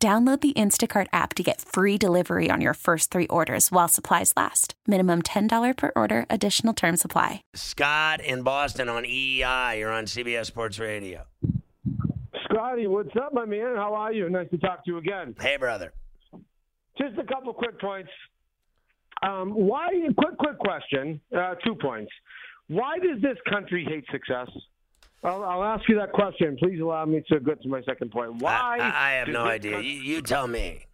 Download the Instacart app to get free delivery on your first three orders while supplies last. Minimum $10 per order, additional term supply. Scott in Boston on EEI. You're on CBS Sports Radio. Scotty, what's up, my man? How are you? Nice to talk to you again. Hey, brother. Just a couple quick points. Um, why? Quick, quick question. Uh, two points. Why does this country hate success? I'll, I'll, ask you that question. Please allow me to get to my second point. Why? I, I have no idea. You, you, tell me.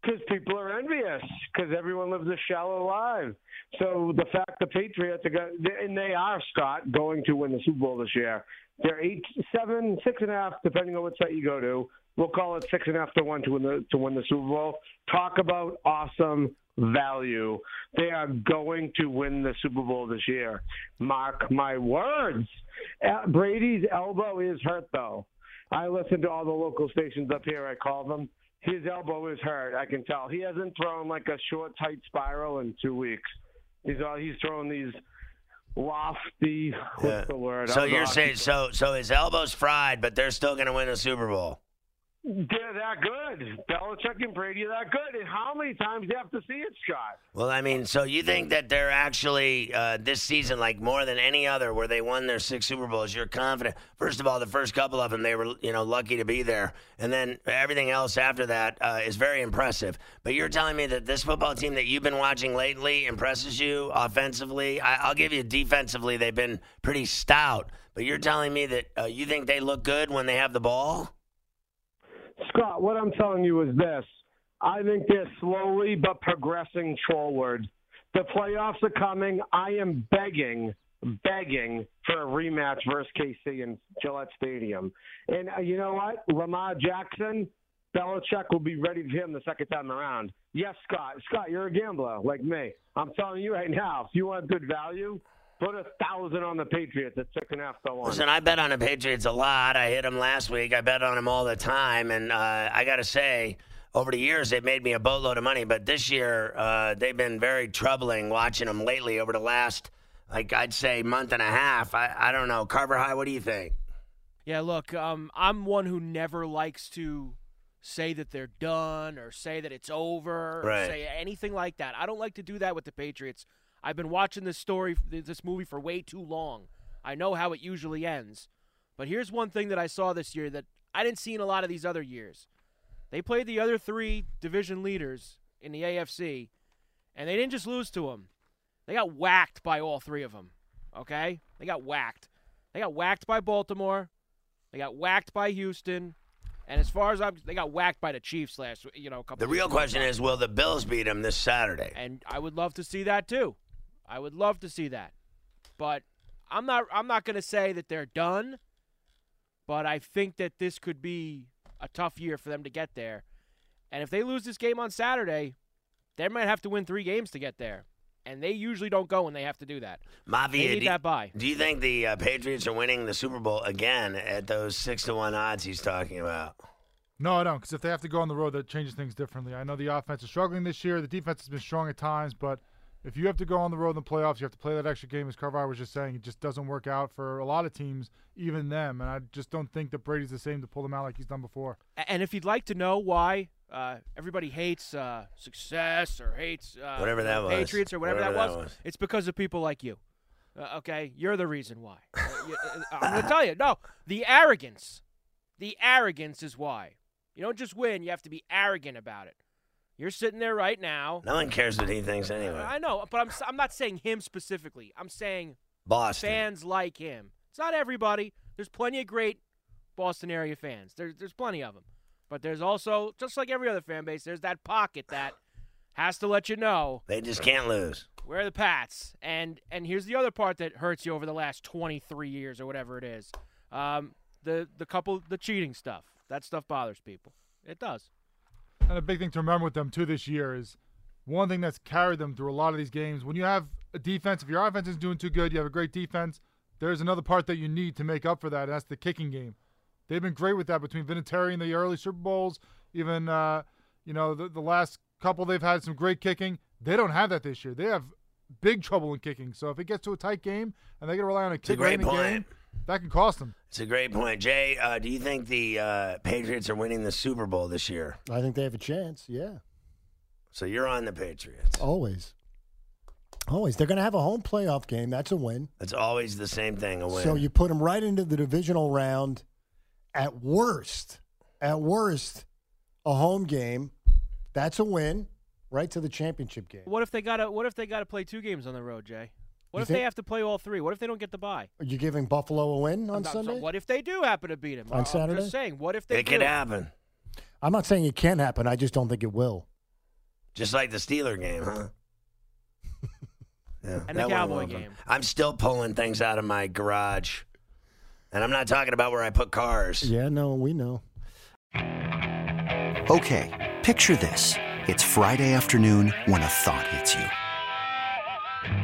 Because people are envious. Because everyone lives a shallow life. So the fact the Patriots are going, and they are Scott going to win the Super Bowl this year. They're eight, seven, six and a half, depending on what site you go to. We'll call it six and a half to one to win the to win the Super Bowl. Talk about awesome value. They are going to win the Super Bowl this year. Mark my words. Uh, Brady's elbow is hurt, though. I listen to all the local stations up here. I call them. His elbow is hurt. I can tell. He hasn't thrown like a short, tight spiral in two weeks. He's all he's throwing these lofty. What's the word? So you're saying so? So his elbow's fried, but they're still going to win a Super Bowl. They're that good. Belichick and Brady are that good. And how many times do you have to see it, Scott? Well, I mean, so you think that they're actually uh, this season, like more than any other, where they won their six Super Bowls? You're confident. First of all, the first couple of them, they were you know lucky to be there, and then everything else after that uh, is very impressive. But you're telling me that this football team that you've been watching lately impresses you offensively? I, I'll give you defensively; they've been pretty stout. But you're telling me that uh, you think they look good when they have the ball? Scott, what I'm telling you is this. I think they're slowly but progressing forward. The playoffs are coming. I am begging, begging for a rematch versus KC in Gillette Stadium. And uh, you know what? Lamar Jackson, Belichick will be ready for him the second time around. Yes, Scott. Scott, you're a gambler like me. I'm telling you right now, if you want good value, Put a thousand on the Patriots at six and a half to one. Listen, I bet on the Patriots a lot. I hit them last week. I bet on them all the time, and uh, I got to say, over the years they've made me a boatload of money. But this year uh, they've been very troubling watching them lately. Over the last, like I'd say, month and a half. I, I don't know, Carver High. What do you think? Yeah, look, um, I'm one who never likes to say that they're done or say that it's over or right. say anything like that. I don't like to do that with the Patriots I've been watching this story, this movie for way too long. I know how it usually ends. But here's one thing that I saw this year that I didn't see in a lot of these other years. They played the other three division leaders in the AFC, and they didn't just lose to them. They got whacked by all three of them. Okay? They got whacked. They got whacked by Baltimore. They got whacked by Houston. And as far as I'm, they got whacked by the Chiefs last, you know, a couple. The real question is, will the Bills beat them this Saturday? And I would love to see that too. I would love to see that. But I'm not I'm not going to say that they're done, but I think that this could be a tough year for them to get there. And if they lose this game on Saturday, they might have to win 3 games to get there. And they usually don't go when they have to do that. Mafia, they need do, that bye. Do you think the uh, Patriots are winning the Super Bowl again at those six to one odds he's talking about? No, I don't. Because if they have to go on the road, that changes things differently. I know the offense is struggling this year. The defense has been strong at times, but if you have to go on the road in the playoffs, you have to play that extra game. As Carver was just saying, it just doesn't work out for a lot of teams, even them. And I just don't think that Brady's the same to pull them out like he's done before. And if you'd like to know why uh, everybody hates uh, success or hates uh, whatever that was, Patriots or whatever, whatever that, that was, was, it's because of people like you. Uh, okay, you're the reason why. Uh, I'm going to tell you. No, the arrogance. The arrogance is why. You don't just win; you have to be arrogant about it. You're sitting there right now. No one cares what he thinks anyway. I know, but I'm I'm not saying him specifically. I'm saying Boston fans like him. It's not everybody. There's plenty of great Boston area fans. There's there's plenty of them. But there's also just like every other fan base, there's that pocket that has to let you know they just can't lose. Where are the Pats? And and here's the other part that hurts you over the last 23 years or whatever it is. Um, the the couple the cheating stuff. That stuff bothers people. It does. And a big thing to remember with them too this year is one thing that's carried them through a lot of these games. When you have a defense, if your offense is doing too good, you have a great defense. There's another part that you need to make up for that, and that's the kicking game. They've been great with that between Vinatieri and the early Super Bowls, even uh, you know the, the last couple they've had some great kicking. They don't have that this year. They have big trouble in kicking. So if it gets to a tight game and they got to rely on a kick a great point. game, that could cost them. It's a great point, Jay. Uh, do you think the uh, Patriots are winning the Super Bowl this year? I think they have a chance. Yeah, So you're on the Patriots. always, always. They're going to have a home playoff game. That's a win. It's always the same thing. A win. So you put them right into the divisional round. At worst, at worst, a home game. That's a win. Right to the championship game. What if they got to What if they got to play two games on the road, Jay? What You if think- they have to play all three? What if they don't get the bye? Are you giving Buffalo a win on I'm not- so Sunday? what if they do happen to beat them On Saturday? I'm Saturday? just saying. What if they it do? could happen. I'm not saying it can happen. I just don't think it will. Just like the Steeler game, huh? Yeah, And the Cowboy game. I'm still pulling things out of my garage. And I'm not talking about where I put cars. Yeah, no, we know. Okay, picture this. It's Friday afternoon when a thought hits you.